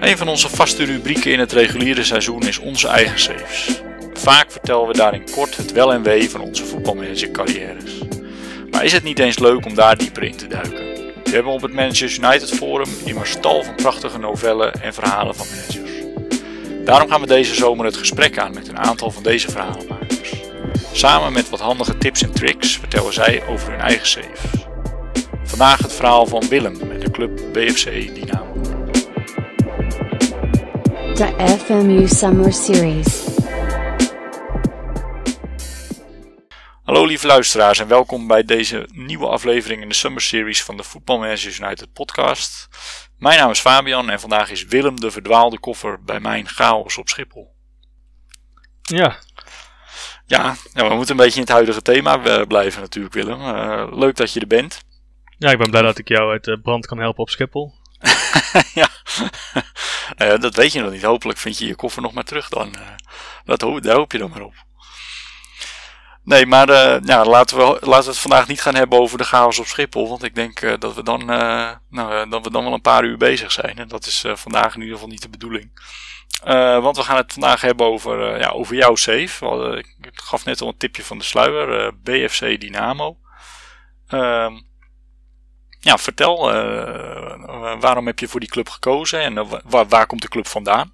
Een van onze vaste rubrieken in het reguliere seizoen is onze eigen saves. Vaak vertellen we daarin kort het wel en wee van onze voetbalmanagercarrières. Maar is het niet eens leuk om daar dieper in te duiken? We hebben op het Managers United Forum immers tal van prachtige novellen en verhalen van managers. Daarom gaan we deze zomer het gesprek aan met een aantal van deze verhalenmakers. Samen met wat handige tips en tricks vertellen zij over hun eigen saves. Vandaag het verhaal van Willem met de club BFC Dynamo. The FMU Summer Series. Hallo lieve luisteraars en welkom bij deze nieuwe aflevering in de Summer Series van de Football Managers United podcast. Mijn naam is Fabian en vandaag is Willem de verdwaalde koffer bij mijn chaos op Schiphol. Ja, Ja, ja, we moeten een beetje in het huidige thema eh, blijven natuurlijk Willem. Eh, leuk dat je er bent. ja, ik ben blij dat ik jou uit de brand kan helpen op Schiphol. ja, Eh, dat weet je nog niet. Hopelijk vind je je koffer nog maar terug dan. Eh, dat ho daar hoop je dan maar op. Nee, maar eh, ja, laten, we, laten we het vandaag niet gaan hebben over de chaos op Schiphol. Want ik denk eh, dat, we dan, eh, nou, eh, dat we dan wel een paar uur bezig zijn. En dat is eh, vandaag in ieder geval niet de bedoeling. Eh, want we gaan het vandaag hebben over, eh, ja, over jouw save. Ik gaf net al een tipje van de sluier. eh, BFC Dynamo. Ehm, ja, vertel, waarom heb je voor die club gekozen en wa- waar, waar komt de club vandaan?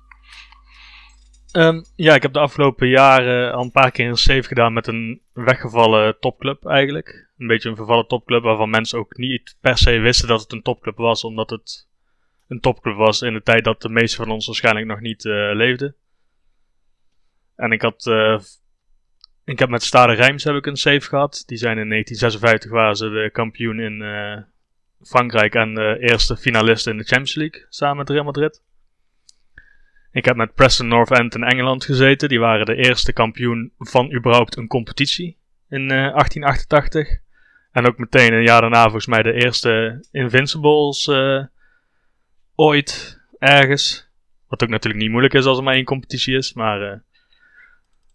Ehm, ja, ik heb de afgelopen jaren al een paar keer een save gedaan met een weggevallen topclub eigenlijk. Een beetje een vervallen topclub waarvan mensen ook niet per se wisten dat het een topclub was, omdat het een topclub was in de tijd dat de meeste van ons waarschijnlijk nog niet eh, leefden. En ik had, eh, ik heb met Stade Reims heb ik een save gehad. Die zijn in 1956 waren ze de kampioen in eh, Frankrijk en de eerste finalist in de Champions League samen met Real Madrid. Ik heb met Preston North End in Engeland gezeten. Die waren de eerste kampioen van überhaupt een competitie in eh, 1888. En ook meteen een jaar daarna volgens mij de eerste Invincibles ooit ergens. Wat ook natuurlijk niet moeilijk is als er maar één competitie is. Maar eh,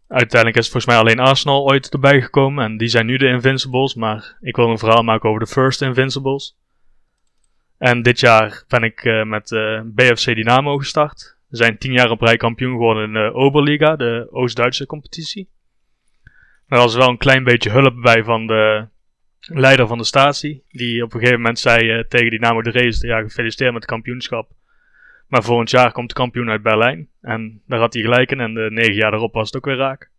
uiteindelijk is volgens mij alleen Arsenal ooit erbij gekomen. En die zijn nu de Invincibles. Maar ik wil een verhaal maken over de First Invincibles. En dit jaar ben ik eh, met eh, BFC Dynamo gestart. We zijn tien jaar op rij kampioen geworden in de Oberliga, de Oost-Duitse competitie. Er was wel een klein beetje hulp bij van de leider van de statie. Die op een gegeven moment zei eh, tegen Dynamo de race, ja gefeliciteerd met het kampioenschap. Maar volgend jaar komt de kampioen uit Berlijn. En daar had hij gelijk in en de negen jaar erop was het ook weer raak.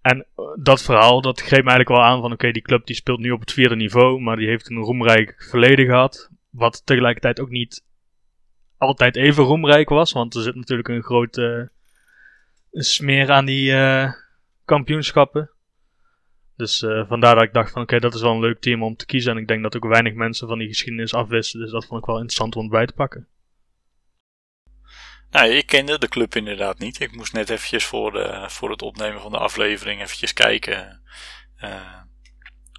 En eh, dat verhaal, dat greep me eigenlijk wel aan van oké, die club die speelt nu op het vierde niveau, maar die heeft een roemrijk verleden gehad. Wat tegelijkertijd ook niet altijd even roemrijk was. Want er zit natuurlijk een grote smeer aan die kampioenschappen. Dus eh, vandaar dat ik dacht van oké, dat is wel een leuk team om te kiezen. En ik denk dat ook weinig mensen van die geschiedenis afwisten. Dus dat vond ik wel interessant om erbij te pakken. Nou, ik kende de club inderdaad niet. Ik moest net eventjes voor, de, voor het opnemen van de aflevering eventjes kijken. Eh,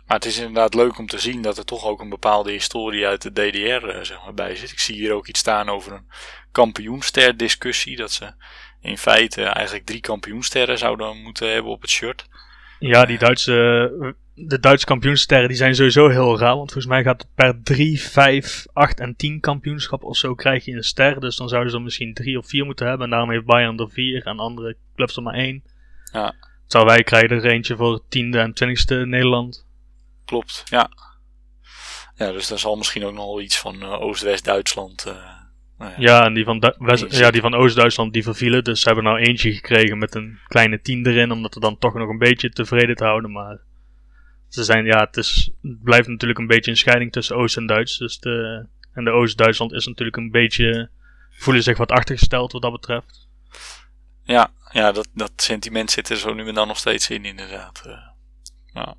maar het is inderdaad leuk om te zien dat er toch ook een bepaalde historie uit de DDR eh, zeg maar, bij zit. Ik zie hier ook iets staan over een kampioenster discussie. Dat ze in feite eigenlijk drie kampioensterren zouden moeten hebben op het shirt. Ja, die Duitse, de Duitse kampioensterren die zijn sowieso heel raar. Want volgens mij gaat het per 3, 5, 8 en 10 kampioenschap of zo krijg je een ster. Dus dan zouden ze er misschien drie of vier moeten hebben. En daarom heeft Bayern er vier en andere clubs er maar één. Ja. Terwijl wij krijgen er eentje voor het tiende en twintigste in Nederland. Klopt, ja. Ja, dus daar zal misschien ook nog wel iets van eh, Oost-West-Duitsland. eh, nou ja. Ja, en die van, Du- West- Eentje. ja, die van Oost-Duitsland die vervielen. Dus ze hebben nou eentje gekregen met een kleine tien erin. Om dat er dan toch nog een beetje tevreden te houden. Maar ze zijn, ja, het, is, het blijft natuurlijk een beetje een scheiding tussen Oost en Duits. Dus de, en de Oost-Duitsland is natuurlijk een beetje, voelen zich wat achtergesteld wat dat betreft. Ja, ja dat, dat sentiment zit er zo nu en dan nog steeds in, inderdaad. eh. ja.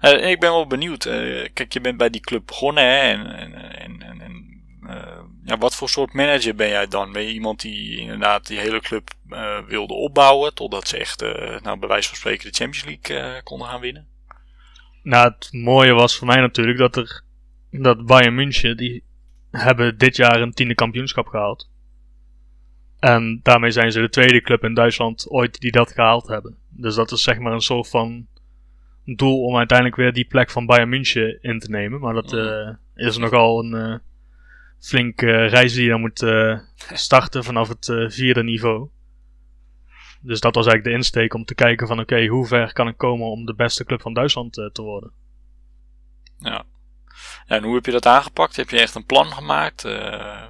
Eh, ik ben wel benieuwd. eh, kijk, je bent bij die club begonnen, hè? En, en, en, en, en, eh, ja, wat voor soort manager ben jij dan? Ben je iemand die inderdaad die hele club eh, wilde opbouwen, totdat ze echt, eh, nou, bij wijze van spreken, de Champions League eh, konden gaan winnen? Nou, het mooie was voor mij natuurlijk dat er, dat Bayern München, die hebben dit jaar een tiende kampioenschap gehaald. En daarmee zijn ze de tweede club in Duitsland ooit die dat gehaald hebben. Dus dat is zeg maar een soort van doel om uiteindelijk weer die plek van Bayern München in te nemen. Maar dat eh, is nogal een flink eh, reis die je dan moet eh, starten vanaf het eh, vierde niveau. Dus dat was eigenlijk de insteek om te kijken van oké, hoe ver kan ik komen om de beste club van Duitsland te worden. Ja. En hoe heb je dat aangepakt? Heb je echt een plan gemaakt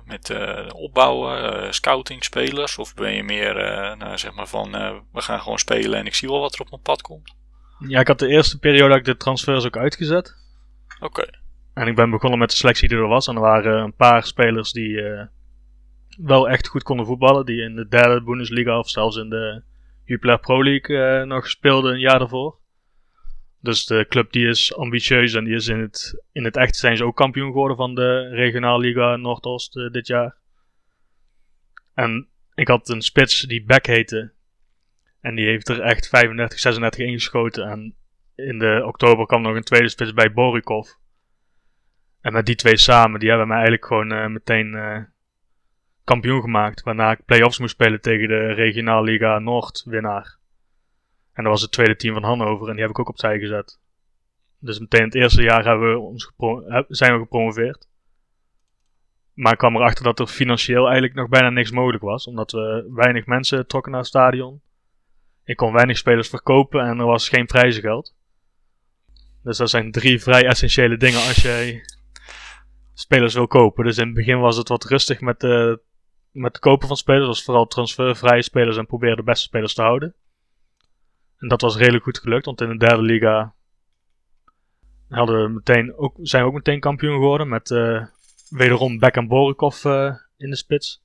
met opbouwen, eh, scouting, spelers? Of ben je meer nou, zeg maar van we gaan gewoon spelen en ik zie wel wat er op mijn pad komt? Ja, ik had de eerste periode dat ik de transfers ook uitgezet. Oké. En ik ben begonnen met de selectie die er was. En er waren een paar spelers die eh, wel echt goed konden voetballen. Die in de derde Bundesliga of zelfs in de Jupiler Pro League eh, nog speelden een jaar daarvoor. Dus de club die is ambitieus en die is in het, in het echt zijn ze ook kampioen geworden van de regionaalliga Noordoost eh, dit jaar. En ik had een spits die Beck heette. En die heeft er echt 35, 36 ingeschoten. En in de oktober kwam nog een tweede spits bij Borikov. En met die twee samen, die hebben mij eigenlijk gewoon eh, meteen eh, kampioen gemaakt. Waarna ik play-offs moest spelen tegen de regionaalliga Noord winnaar. En dat was het tweede team van Hannover en die heb ik ook opzij gezet. Dus meteen het eerste jaar hebben we ons zijn we gepromoveerd. Maar ik kwam erachter dat er financieel eigenlijk nog bijna niks mogelijk was. Omdat we weinig mensen trokken naar het stadion. Ik kon weinig spelers verkopen en er was geen prijzengeld. Dus dat zijn drie vrij essentiële dingen als jij spelers wil kopen. Dus in het begin was het wat rustig met, de met het kopen van spelers. was vooral transfervrije spelers en proberen de beste spelers te houden. En dat was redelijk goed gelukt, want in de derde liga hadden we meteen ook, zijn we ook meteen kampioen geworden. Met eh, wederom Beck en Borikov eh, in de spits.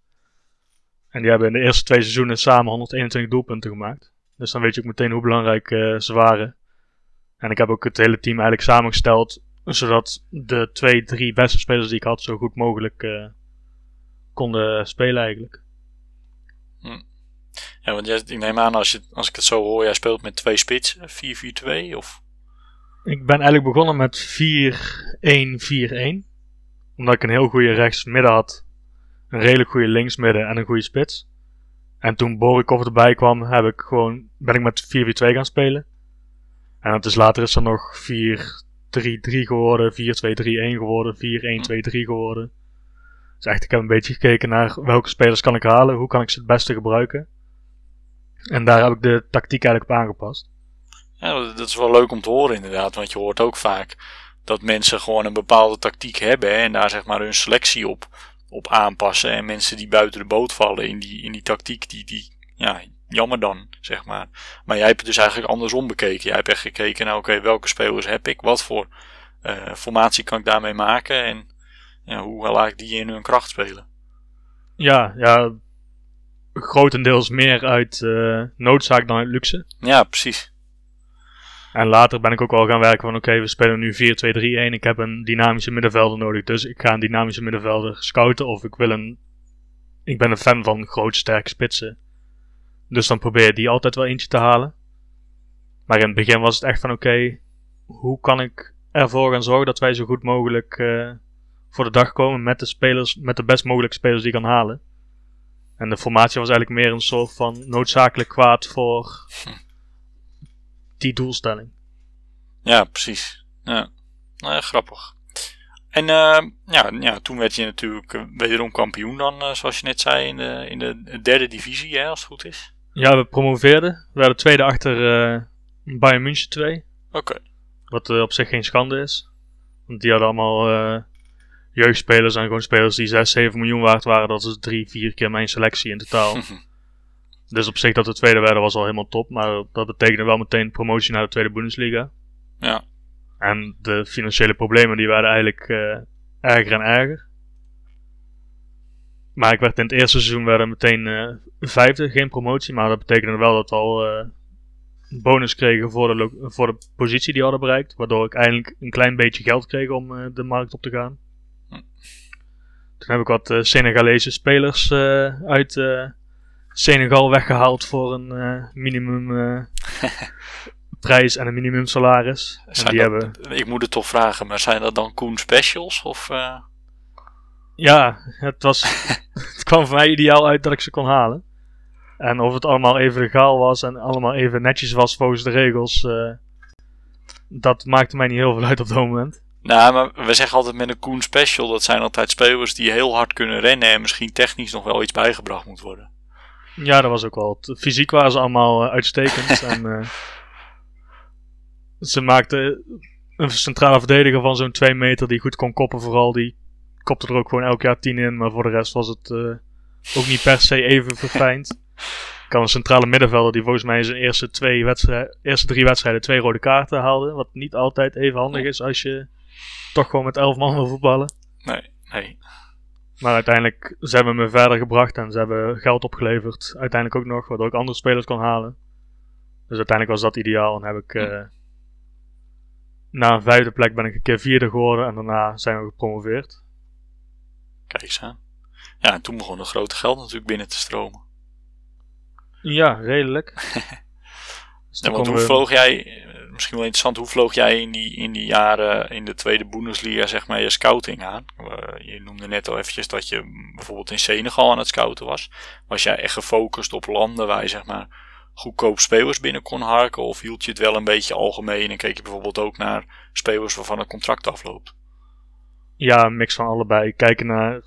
En die hebben in de eerste twee seizoenen samen 121 doelpunten gemaakt. Dus dan weet je ook meteen hoe belangrijk eh, ze waren. En ik heb ook het hele team eigenlijk samengesteld. Zodat de twee, drie beste spelers die ik had zo goed mogelijk eh, konden spelen eigenlijk. Ja, want jij, ik neem aan als, je, als ik het zo hoor, jij speelt met twee spits, 4-4-2 of... Ik ben eigenlijk begonnen met 4-1-4-1. Omdat ik een heel goede rechtsmidden had. Een redelijk goede linksmidden en een goede spits. En toen Borikov erbij kwam, heb ik gewoon, ben ik met 4-4-2 gaan spelen. En het is later is er nog 4-3-3 geworden, 4-2-3-1 geworden, 4-1-2-3 geworden. Dus echt, ik heb een beetje gekeken naar welke spelers kan ik halen, hoe kan ik ze het beste gebruiken. En daar heb ik de tactiek eigenlijk op aangepast. Ja, dat is wel leuk om te horen inderdaad, want je hoort ook vaak dat mensen gewoon een bepaalde tactiek hebben en daar zeg maar hun selectie op, op aanpassen. En mensen die buiten de boot vallen in die, in die tactiek, die, die, ja, jammer dan, zeg maar. Maar jij hebt het dus eigenlijk andersom bekeken. Jij hebt echt gekeken naar, oké, welke spelers heb ik, wat voor eh, formatie kan ik daarmee maken en ja, hoe laat ik die in hun kracht spelen. Ja, ja, grotendeels meer uit eh, noodzaak dan uit luxe. Ja, precies. En later ben ik ook wel gaan werken van oké, we spelen nu 4-2-3-1. Ik heb een dynamische middenvelder nodig. Dus ik ga een dynamische middenvelder scouten. Of ik wil een... Ik ben een fan van groot sterke spitsen. Dus dan probeer je die altijd wel eentje te halen. Maar in het begin was het echt van oké, hoe kan ik ervoor gaan zorgen dat wij zo goed mogelijk eh, voor de dag komen met de spelers, met de best mogelijke spelers die ik kan halen. En de formatie was eigenlijk meer een soort van noodzakelijk kwaad voor die doelstelling. Ja, precies. Ja, nou, ja, grappig. En eh, ja, ja, toen werd je natuurlijk eh, wederom kampioen dan, zoals je net zei, in de, in de derde divisie, hè, als het goed is. Ja, we promoveerden. We werden tweede achter eh, Bayern München 2. Oké. Wat eh, op zich geen schande is. Want die hadden allemaal eh, jeugdspelers en gewoon spelers die 6, 7 miljoen waard waren. Dat is drie, vier keer mijn selectie in totaal. dus op zich dat we tweede werden was al helemaal top. Maar dat betekende wel meteen promotie naar de tweede Bundesliga. Ja. En de financiële problemen die werden eigenlijk erger en erger. Maar ik werd in het eerste seizoen werden meteen eh, vijfde, geen promotie. Maar dat betekende wel dat we al eh, een bonus kregen voor de, voor de positie die we hadden bereikt. Waardoor ik eindelijk een klein beetje geld kreeg om eh, de markt op te gaan. Toen heb ik wat Senegalese spelers uit Senegal weggehaald voor een minimum prijs en een minimum salaris. En die dat- hebben Ik moet het toch vragen, maar zijn dat dan Koen Specials? Of, Ja, het, was, het kwam voor mij ideaal uit dat ik ze kon halen. En of het allemaal even legaal was en allemaal even netjes was volgens de regels, eh, dat maakte mij niet heel veel uit op dat moment. Nou, maar we zeggen altijd met een Koen Special, dat zijn altijd spelers die heel hard kunnen rennen en misschien technisch nog wel iets bijgebracht moet worden. Ja, dat was ook wel. het- Fysiek waren ze allemaal eh, uitstekend. en, eh, ze maakten een centrale verdediger van zo'n 2 meter die goed kon koppen vooral. Die kopte er ook gewoon elk jaar 10 in. Maar voor de rest was het eh, ook niet per se even verfijnd. Ik had een centrale middenvelder die volgens mij in zijn eerste, twee wedstrijden, eerste drie wedstrijden twee rode kaarten haalde. Wat niet altijd even handig is als je toch gewoon met 11 man wil voetballen. Nee, nee. Maar uiteindelijk ze hebben me verder gebracht en ze hebben geld opgeleverd. Uiteindelijk ook nog, waardoor ik andere spelers kon halen. Dus uiteindelijk was dat ideaal. En heb ik eh, na een vijfde plek ben ik een keer vierde geworden en daarna zijn we gepromoveerd. Kijk eens aan. Ja, en toen begon het grote geld natuurlijk binnen te stromen. Ja, redelijk. Dus Ja, toen want konden hoe we- vloog jij, misschien wel interessant, hoe vloog jij in die, in die jaren in de tweede Bundesliga zeg maar je scouting aan? Eh, je noemde net al eventjes dat je bijvoorbeeld in Senegal aan het scouten was. Was jij echt gefocust op landen waar je zeg maar goedkoop spelers binnen kon harken? Of hield je het wel een beetje algemeen en keek je bijvoorbeeld ook naar spelers waarvan het contract afloopt? Ja, een mix van allebei. Kijken naar.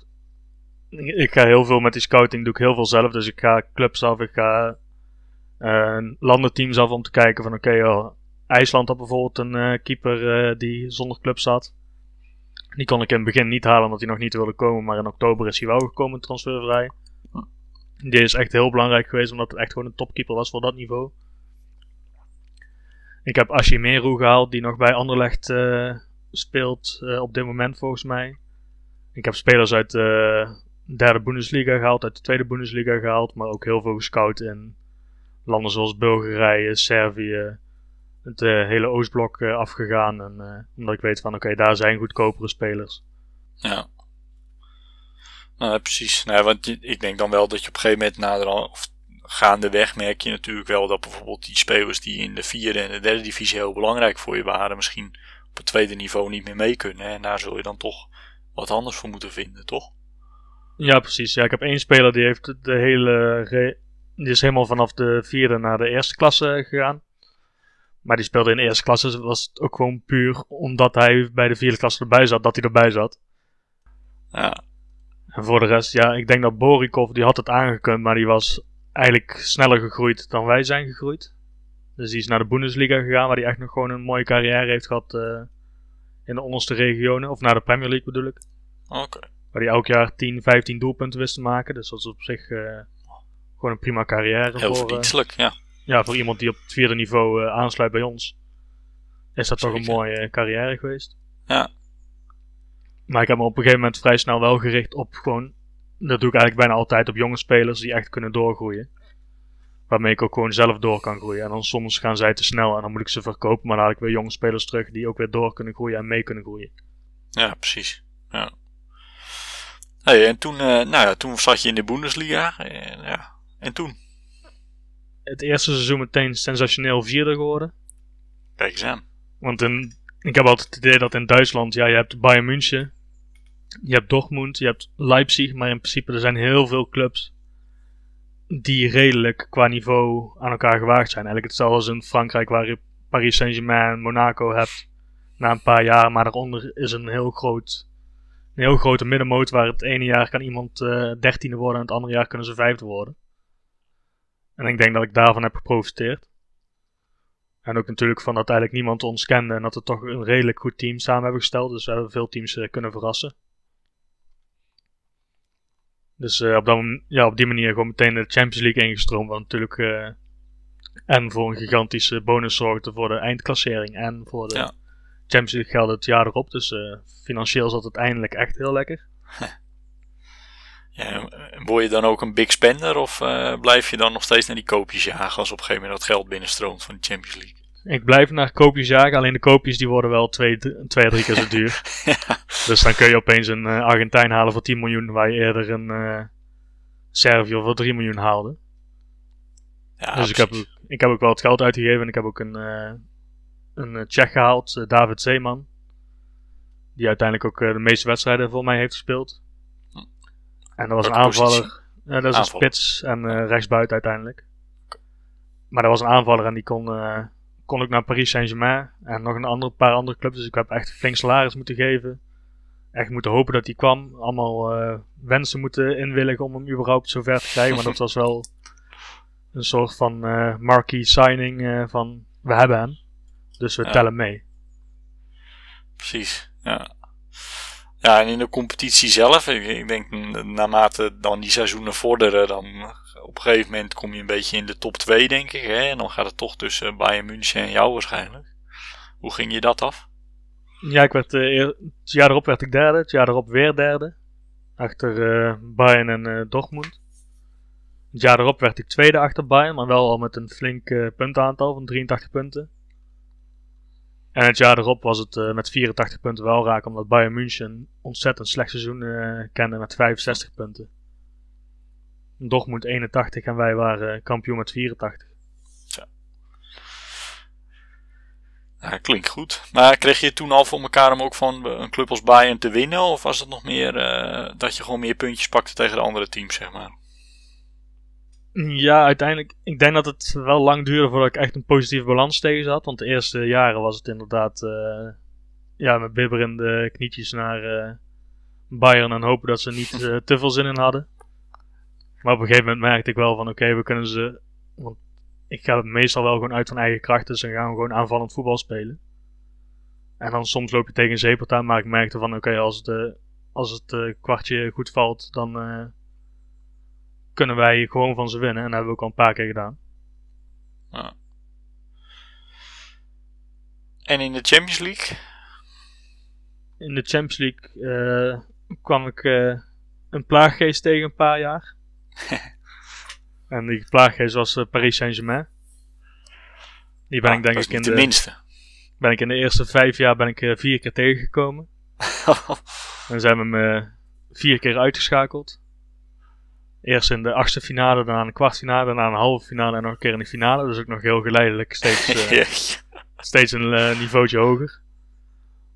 Ik ga heel veel met die scouting, doe ik heel veel zelf. Dus ik ga clubs af, ik ga eh, landenteams af om te kijken van oké, oh, IJsland had bijvoorbeeld een eh, keeper eh, die zonder club zat. Die kon ik in het begin niet halen omdat hij nog niet wilde komen, maar in oktober is hij wel gekomen transfervrij. Die is echt heel belangrijk geweest omdat het echt gewoon een topkeeper was voor dat niveau. Ik heb Ashimeru gehaald die nog bij Anderlecht speelt eh, op dit moment volgens mij. Ik heb spelers uit de derde Bundesliga gehaald, uit de tweede Bundesliga gehaald, maar ook heel veel gescout in landen zoals Bulgarije, Servië, het eh, hele Oostblok eh, afgegaan. En, eh, omdat ik weet van oké, daar zijn goedkopere spelers. Ja. Nou, precies. Nou, want ik denk dan wel dat je op een gegeven moment of gaandeweg merk je natuurlijk wel dat bijvoorbeeld die spelers die in de vierde en de derde divisie heel belangrijk voor je waren, misschien op het tweede niveau niet meer mee kunnen. En daar zul je dan toch wat anders voor moeten vinden, toch? Ja, precies. Ja, ik heb één speler die heeft de hele. Die is helemaal vanaf de vierde naar de eerste klasse gegaan. Maar die speelde in de eerste klasse. dus Was het ook gewoon puur omdat hij bij de vierde klasse erbij zat, dat hij erbij zat. Ja, En voor de rest, ja, ik denk dat Borikov, die had het aangekund, maar die was eigenlijk sneller gegroeid dan wij zijn gegroeid. Dus die is naar de Bundesliga gegaan, waar hij echt nog gewoon een mooie carrière heeft gehad eh, in de onderste regionen. Of naar de Premier League bedoel ik. oké. Waar hij elk jaar 10, 15 doelpunten wist te maken. Dus dat is op zich eh, gewoon een prima carrière. Heel voor, eh, verdienstelijk, ja. ja, voor iemand die op het vierde niveau aansluit bij ons. Is dat toch een mooie carrière geweest. Ja, Maar ik heb me op een gegeven moment vrij snel wel gericht op gewoon. Dat doe ik eigenlijk bijna altijd op jonge spelers die echt kunnen doorgroeien. Waarmee ik ook gewoon zelf door kan groeien. En dan soms gaan zij te snel en dan moet ik ze verkopen. Maar dan haal ik weer jonge spelers terug die ook weer door kunnen groeien en mee kunnen groeien. ja, precies. Ja. Hey, en toen, eh, nou ja, toen zat je in de Bundesliga. En, ja. en toen? Het eerste seizoen meteen sensationeel vierde geworden. Kijk eens aan. Want in, ik heb altijd het idee dat in Duitsland, ja, je hebt Bayern München, je hebt Dortmund, je hebt Leipzig, maar in principe er zijn heel veel clubs die redelijk qua niveau aan elkaar gewaagd zijn. Eigenlijk hetzelfde als in Frankrijk, waar je Paris Saint-Germain, Monaco hebt na een paar jaar, maar daaronder is een heel groot, heel grote middenmoot waar het ene jaar kan iemand eh dertiende worden en het andere jaar kunnen ze vijfde worden. En ik denk dat ik daarvan heb geprofiteerd. En ook natuurlijk van dat eigenlijk niemand ons kende en dat we toch een redelijk goed team samen hebben gesteld. Dus we hebben veel teams eh, kunnen verrassen. Dus eh, op, dat, ja, op die manier gewoon meteen de Champions League ingestroomd. Wat natuurlijk eh, en voor een gigantische bonus zorgde voor de eindklassering en voor de Ja. Champions League geld het jaar erop. Dus eh, financieel zat het eindelijk echt heel lekker. Ja, word je dan ook een big spender of blijf je dan nog steeds naar die koopjes jagen als op een gegeven moment dat geld binnenstroomt van de Champions League? Ik blijf naar koopjes jagen, alleen de koopjes die worden wel twee, twee drie keer zo duur. ja, Dus dan kun je opeens een eh, Argentijn halen voor 10 miljoen, waar je eerder een eh Servië voor 3 miljoen haalde. ja dus ik heb, ik heb ook wel het geld uitgegeven en ik heb ook een, eh een Tsjech gehaald, eh, David Zeeman. Die uiteindelijk ook de meeste wedstrijden voor mij heeft gespeeld. En dat was een aanvaller. dat is een spits en rechtsbuiten uiteindelijk. Maar dat was een aanvaller en die kon, kon ik naar Paris Saint-Germain en nog een andere, paar andere clubs. Dus ik heb echt flink salaris moeten geven. Echt moeten hopen dat hij kwam. Allemaal eh, wensen moeten inwilligen om hem überhaupt zover te krijgen. Maar dat was wel een soort van eh marquee signing eh, van we hebben hem. Dus we Ja. tellen mee. Precies, ja. Ja, en in de competitie zelf, ik, ik denk naarmate dan die seizoenen vorderen, dan op een gegeven moment kom je een beetje in de top 2, denk ik. Hè? En dan gaat het toch tussen Bayern München en jou waarschijnlijk. Hoe ging je dat af? Ja, ik werd, eh, het jaar erop werd ik derde. Het jaar erop weer derde. Achter eh, Bayern en eh, Dortmund. Het jaar erop werd ik tweede achter Bayern, maar wel al met een flink puntenaantal van 83 punten. En het jaar erop was het met 84 punten wel raak, omdat Bayern München een ontzettend slecht seizoen kende met 65 punten. Dortmund 81 en wij waren eh, kampioen met 84. Ja, klinkt goed. Maar kreeg je toen al voor elkaar om ook van een club als Bayern te winnen? Of was het nog meer eh, dat je gewoon meer puntjes pakte tegen de andere teams, zeg maar? Ja, uiteindelijk. Ik denk dat het wel lang duurde voordat ik echt een positieve balans tegen zat. Want de eerste jaren was het inderdaad. eh, ja, met bibberende knietjes naar eh, Bayern en hopen dat ze niet eh, te veel zin in hadden. Maar op een gegeven moment merkte ik wel van: oké, we kunnen ze. Want ik ga het meestal wel gewoon uit van eigen kracht. Dus dan gaan we gewoon aanvallend voetbal spelen. En dan soms loop je tegen een zeepert aan. Maar ik merkte van: oké, als, het, als het eh, kwartje goed valt, dan. eh, kunnen wij gewoon van ze winnen. En dat hebben we ook al een paar keer gedaan. Ja. En in de Champions League? In de Champions League eh, kwam ik eh, een plaaggeest tegen een paar jaar. en die plaaggeest was eh, Paris Saint-Germain. Die ben Ah, ik denk ik in de, de minste. ben ik in de eerste vijf jaar ben ik eh, vier keer tegengekomen. En zijn we me vier keer uitgeschakeld. Eerst in de achtste finale, daarna in de kwartfinale, daarna een halve finale en nog een keer in de finale. Dus ook nog heel geleidelijk steeds, eh, steeds een eh, niveautje hoger.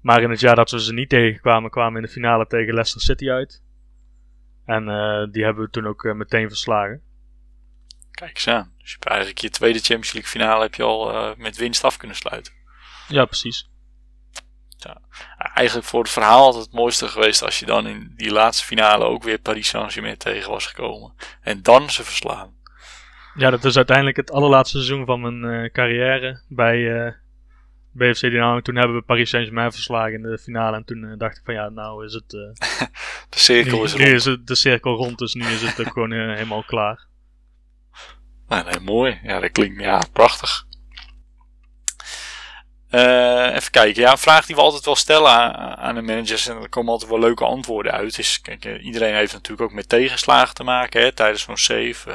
Maar in het jaar dat we ze niet tegenkwamen, kwamen we in de finale tegen Leicester City uit. En eh, die hebben we toen ook eh, meteen verslagen. Kijk eens aan. Dus je hebt eigenlijk je tweede Champions League finale heb je al eh, met winst af kunnen sluiten. Ja, precies. Eigenlijk voor het verhaal het mooiste geweest als je dan in die laatste finale ook weer Paris Saint-Germain tegen was gekomen. En dan ze verslaan. Ja, dat is uiteindelijk het allerlaatste seizoen van mijn carrière bij BFC Dynamo. Toen hebben we Paris Saint-Germain verslagen in de finale. En toen eh, dacht ik van ja, nou is het... eh, De cirkel nu, is nu rond. is het de cirkel rond, dus nu is het ook gewoon eh, helemaal klaar. Nou, nee, mooi. Ja, dat klinkt ja, prachtig. Even kijken. Ja, een vraag die we altijd wel stellen aan, aan de managers. En er komen altijd wel leuke antwoorden uit. Is, kijk, iedereen heeft natuurlijk ook met tegenslagen te maken hè, tijdens zo'n save.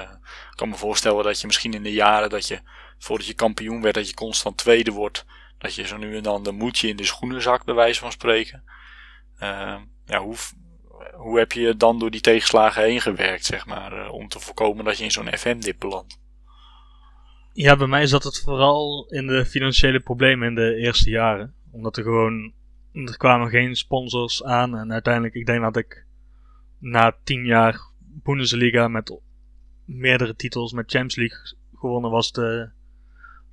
Ik kan me voorstellen dat je misschien in de jaren dat je, voordat je kampioen werd, dat je constant tweede wordt. Dat je zo nu en dan de moedje in de schoenen zakt, bij wijze van spreken. Eh, ja, hoe, hoe heb je dan door die tegenslagen heen gewerkt, zeg maar, eh, om te voorkomen dat je in zo'n FM-dip belandt? Ja, bij mij zat het vooral in de financiële problemen in de eerste jaren. Omdat er gewoon, er kwamen geen sponsors aan. En uiteindelijk, ik denk dat ik na tien jaar Bundesliga met meerdere titels, met Champions League gewonnen was, de,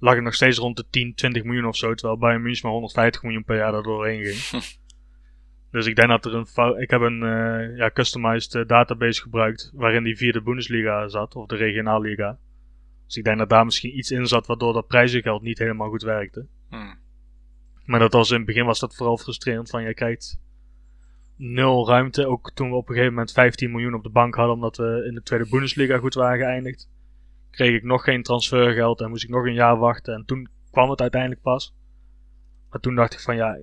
lag ik nog steeds rond de 10, 20 miljoen of zo. Terwijl Bayern München maar 150 miljoen per jaar daardoor heen ging. dus ik denk dat er een fout, ik heb een eh, ja, customized eh, database gebruikt waarin die vierde Bundesliga zat, of de regionaalliga. Dus ik denk dat daar misschien iets in zat waardoor dat prijzengeld niet helemaal goed werkte. Hmm. Maar dat was in het begin was dat vooral frustrerend van je krijgt nul ruimte. Ook toen we op een gegeven moment 15 miljoen op de bank hadden omdat we in de tweede Bundesliga goed waren geëindigd. Kreeg ik nog geen transfergeld en moest ik nog een jaar wachten. En toen kwam het uiteindelijk pas. Maar toen dacht ik van ja,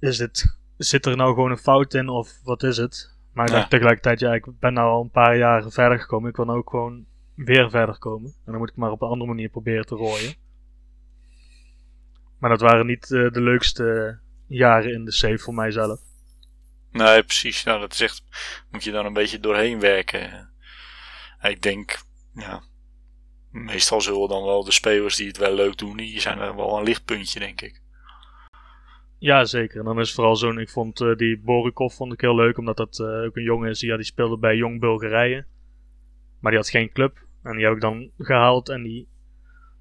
is dit, zit er nou gewoon een fout in of wat is het? Maar ik Ja. dacht tegelijkertijd, ja, ik ben nou al een paar jaar verder gekomen. Ik wil nou ook gewoon weer verder komen. En dan moet ik maar op een andere manier proberen te rooien. Maar dat waren niet eh, de leukste jaren in de save voor mijzelf. Nee, precies. Nou, dat is echt, moet je dan een beetje doorheen werken. Ik denk, ja, meestal zullen dan wel de spelers die het wel leuk doen, die zijn er wel een lichtpuntje, denk ik. Ja, zeker. En dan is vooral zo'n, ik vond eh, die Borikov vond ik heel leuk, omdat dat eh, ook een jongen is, die, ja, die speelde bij Jong Bulgarije. Maar die had geen club. En die heb ik dan gehaald en die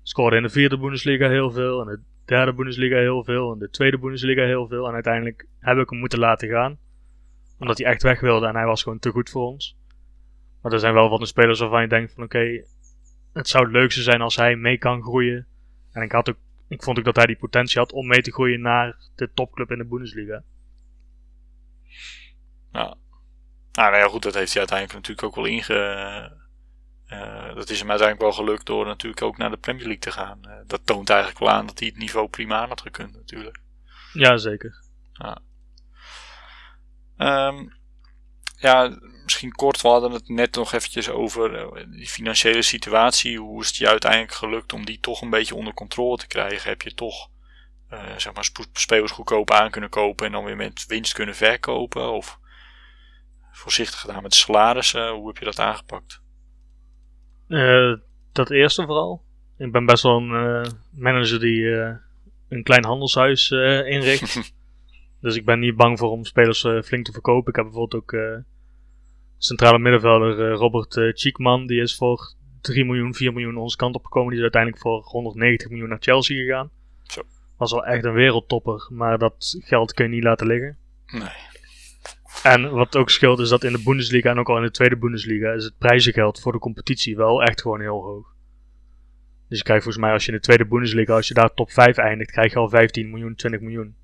Scoorde in de vierde Bundesliga heel veel, in de derde Bundesliga heel veel, in de tweede Bundesliga heel veel. En uiteindelijk heb ik hem moeten laten gaan. Omdat hij echt weg wilde en hij was gewoon te goed voor ons. Maar er zijn wel van de spelers waarvan je denkt van oké, het zou het leukste zijn als hij mee kan groeien. En ik, had ook, ik vond ook dat hij die potentie had om mee te groeien naar de topclub in de Bundesliga. Ja. Nou, nou ja, goed, dat heeft hij uiteindelijk natuurlijk ook wel inge... eh, dat is hem uiteindelijk wel gelukt door natuurlijk ook naar de Premier League te gaan. Eh, dat toont eigenlijk wel aan dat hij het niveau prima aan had gekund natuurlijk. Ja, zeker. Ehm, ja, misschien kort, we hadden het net nog eventjes over eh, die financiële situatie. Hoe is het je uiteindelijk gelukt om die toch een beetje onder controle te krijgen? Heb je toch eh, zeg maar spelers goedkoop aan kunnen kopen en dan weer met winst kunnen verkopen? Of voorzichtig gedaan met salarissen? Hoe heb je dat aangepakt? Eh, dat eerste vooral. Ik ben best wel een manager die een klein handelshuis inricht. dus ik ben niet bang voor om spelers flink te verkopen. Ik heb bijvoorbeeld ook centrale middenvelder eh, Robert uh, Cheekman. Die is voor 3 miljoen, 4 miljoen onze kant op gekomen. Die is uiteindelijk voor 190 miljoen naar Chelsea gegaan. Zo. Was wel echt een wereldtopper. Maar dat geld kun je niet laten liggen. Nee. En wat ook scheelt is dat in de Bundesliga en ook al in de tweede Bundesliga is het prijzengeld voor de competitie wel echt gewoon heel hoog. Dus je krijgt volgens mij als je in de tweede Bundesliga, als je daar top 5 eindigt, krijg je al 15 miljoen, 20 miljoen.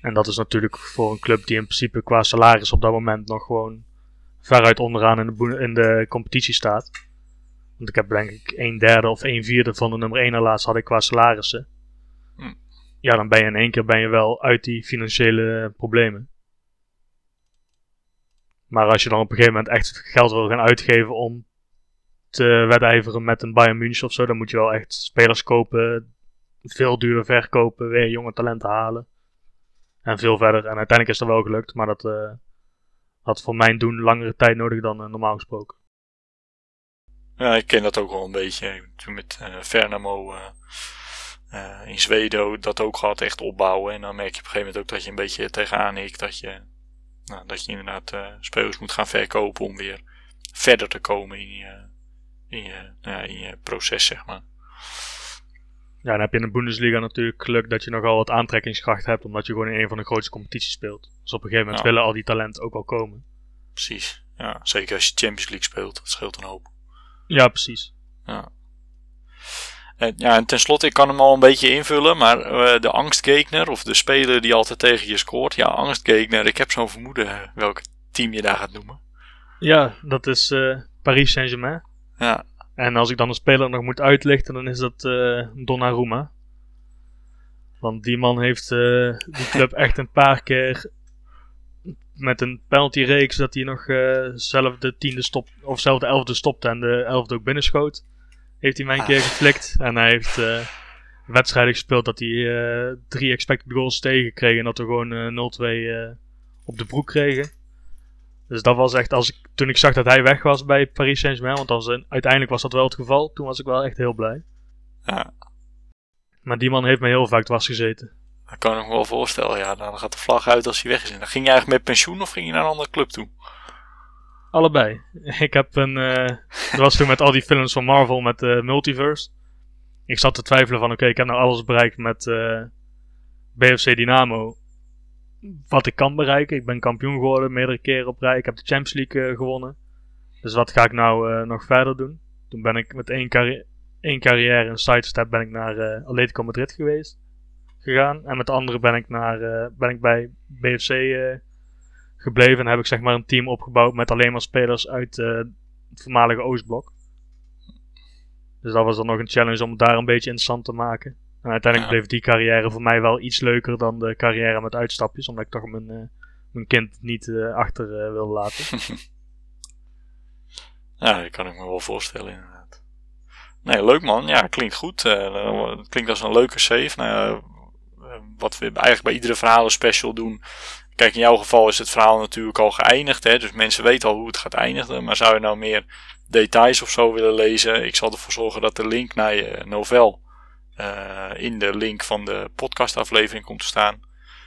En dat is natuurlijk voor een club die in principe qua salaris op dat moment nog gewoon veruit onderaan in de, in de competitie staat. Want ik heb denk ik een derde of een vierde van de nummer 1 laatst had ik qua salarissen. Hm. Ja, dan ben je in één keer ben je wel uit die financiële problemen. Maar als je dan op een gegeven moment echt geld wil gaan uitgeven om te wedijveren met een Bayern München of zo, dan moet je wel echt spelers kopen, veel duurder verkopen, weer jonge talenten halen. En veel verder. En uiteindelijk is dat wel gelukt, maar dat eh, had voor mijn doen langere tijd nodig dan eh, normaal gesproken. Ja, ik ken dat ook wel een beetje. Toen met eh Vernamo eh, in Zweden dat ook gehad, echt opbouwen. En dan merk je op een gegeven moment ook dat je een beetje tegenaan hikt. Dat je, nou, dat je inderdaad spelers moet gaan verkopen om weer verder te komen in in je, nou in je proces, zeg maar. Ja, dan heb je in de Bundesliga natuurlijk geluk dat je nogal wat aantrekkingskracht hebt, omdat je gewoon in een van de grootste competities speelt. Dus op een gegeven moment Ja. willen al die talenten ook wel komen. Precies. Ja, zeker als je Champions League speelt. Dat scheelt een hoop. Ja, precies. Ja. En, ja, en tenslotte, ik kan hem al een beetje invullen, maar eh, de angstgekner, of de speler die altijd tegen je scoort, ja, angstgekner, ik heb zo'n vermoeden eh, welk team je daar gaat noemen. Ja, dat is eh, Paris Saint-Germain. Ja, En als ik dan een speler nog moet uitlichten, dan is dat eh Donnarumma. Want die man heeft eh, die club echt een paar keer met een penaltyreeks dat hij nog eh, zelf de tiende stop of zelf de elfde stopte en de elfde ook binnenschoot. Heeft hij mij een Ah. keer geflikt. En hij heeft eh, wedstrijden gespeeld dat hij drie expected goals tegenkreeg en dat we gewoon eh 0-2 eh, op de broek kregen. Dus dat was echt, als ik, toen ik zag dat hij weg was bij Paris Saint-Germain, want uiteindelijk was dat wel het geval, toen was ik wel echt heel blij. ja, Maar die man heeft mij heel vaak dwars gezeten. dat kan ik me wel voorstellen. Ja, dan gaat de vlag uit als hij weg is. En dan ging je eigenlijk met pensioen of ging je naar een andere club toe? Allebei. Ik heb een. eh dat was toen met al die films van Marvel met de multiverse. Ik zat te twijfelen van: oké, ik heb nou alles bereikt met eh, BFC Dynamo. Wat ik kan bereiken. Ik ben kampioen geworden meerdere keren op rij. Ik heb de Champions League eh, gewonnen. Dus wat ga ik nou eh, nog verder doen? Toen ben ik met één, carri één carrière in sidestep ben ik naar eh, Atletico Madrid geweest. Gegaan. En met de andere ben ik, naar, ben ik bij BFC gebleven. En heb ik zeg maar een team opgebouwd met alleen maar spelers uit het voormalige Oostblok. Dus dat was dan nog een challenge om het daar een beetje interessant te maken. Uiteindelijk Ja. bleef die carrière voor mij wel iets leuker dan de carrière met uitstapjes. Omdat ik toch mijn, eh, mijn kind niet eh, achter eh, wilde laten. Ja, dat kan ik me wel voorstellen inderdaad. Nee, leuk man. Ja, klinkt goed. Het klinkt als een leuke save. Nou, wat we eigenlijk bij iedere verhalen special doen. Kijk, in jouw geval is het verhaal natuurlijk al geëindigd. Hè, dus mensen weten al hoe het gaat eindigen. Maar zou je nou meer details of zo willen lezen? Ik zal ervoor zorgen dat de link naar je novel eh, in de link van de podcastaflevering komt te staan.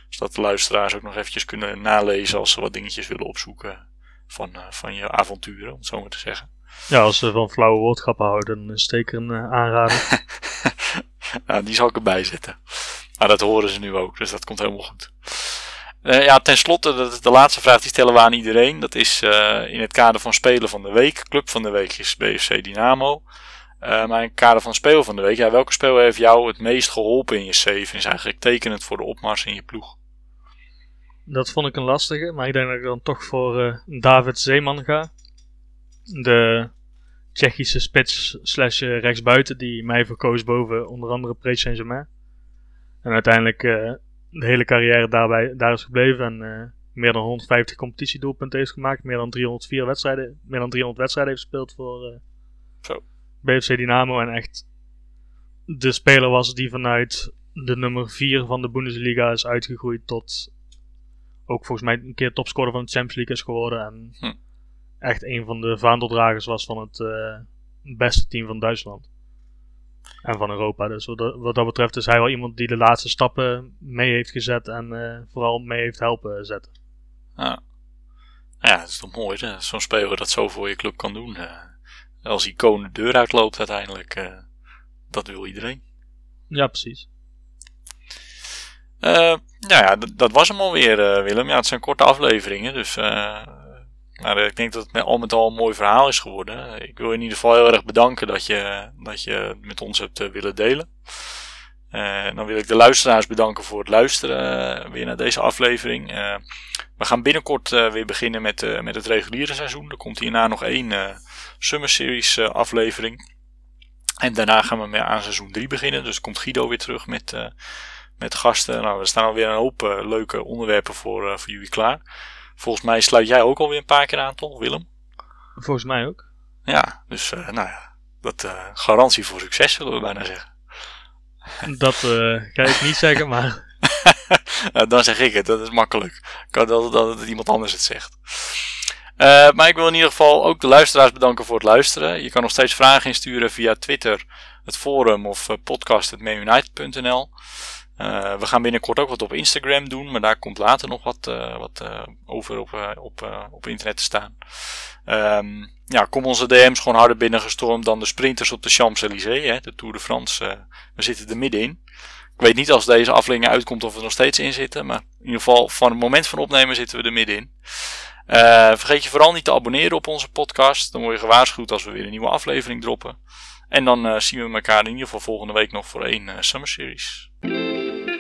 Zodat de luisteraars ook nog eventjes kunnen nalezen als ze wat dingetjes willen opzoeken van, eh, van je avonturen, om het zo maar te zeggen. Ja, als we van flauwe woordgrappen houden, dan is zeker een uh, aanrader. nou, die zal ik erbij zetten. Maar dat horen ze nu ook, dus dat komt helemaal goed. Uh, ja, ten slotte, dat is de laatste vraag die stellen we aan iedereen. Dat is uh, in het kader van Spelen van de Week. Club van de Week is BFC Dynamo. Uh, maar in het kader van Speel van de Week, ja, welke speel heeft jou het meest geholpen in je save? Is eigenlijk tekenend voor de opmars in je ploeg. Dat vond ik een lastige, maar ik denk dat ik dan toch voor David Zeeman ga. De Tsjechische spits slash rechtsbuiten die mij verkoos boven onder andere Paris Saint-Germain. En uiteindelijk de hele carrière daarbij, daar is gebleven en meer dan 150 competitiedoelpunten heeft gemaakt. Meer dan 304 wedstrijden, meer dan 300 wedstrijden heeft gespeeld voor Zo. BFC Dynamo. En echt de speler was die vanuit de nummer 4 van de Bundesliga is uitgegroeid tot ook volgens mij een keer topscorer van de Champions League is geworden. En hm. echt een van de vaandeldragers was van het beste team van Duitsland. En van Europa. Dus wat, wat dat betreft is hij wel iemand die de laatste stappen mee heeft gezet en uh, vooral mee heeft helpen zetten. Ja, ja dat is toch mooi. Zo'n speler dat zo voor je club kan doen. Uh, als icoon de deur uitloopt uiteindelijk. Uh, dat wil iedereen. Ja, precies. nou ja, dat was hem alweer, Willem. Ja, het zijn korte afleveringen, dus nou, ik denk dat het al met al een mooi verhaal is geworden. Ik wil in ieder geval heel erg bedanken dat je, dat je het met ons hebt willen delen. Uh, dan wil ik de luisteraars bedanken voor het luisteren uh, weer naar deze aflevering. Uh, we gaan binnenkort weer beginnen met, met het reguliere seizoen. Er komt hierna nog één Summer Series aflevering. En daarna gaan we met aan seizoen 3 beginnen. Dus komt Guido weer terug met, met gasten. Nou, er staan alweer een hoop leuke onderwerpen voor, voor jullie klaar. Volgens mij sluit jij ook alweer een paar keer aan, toch, Willem? Volgens mij ook. Ja, dus nou ja, dat garantie voor succes zullen we bijna zeggen. Dat uh, ga ik niet zeggen, maar. dan zeg ik het, dat is makkelijk. Ik had dat, dat, dat iemand anders het zegt. maar ik wil in ieder geval ook de luisteraars bedanken voor het luisteren. Je kan nog steeds vragen insturen via Twitter, het forum of podcast.manunited.nl. Uh, we gaan binnenkort ook wat op Instagram doen, maar daar komt later nog wat, uh, wat uh, over op, op, op internet te staan. Um, ja, kom onze DM's gewoon harder binnengestormd dan de sprinters op de Champs-Élysées, de Tour de France. we zitten er middenin. Ik weet niet als deze aflevering uitkomt of we er nog steeds in zitten, maar in ieder geval van het moment van opnemen zitten we er middenin. vergeet je vooral niet te abonneren op onze podcast, dan word je gewaarschuwd als we weer een nieuwe aflevering droppen. En dan zien we elkaar in ieder geval volgende week nog voor één Summer Series. Música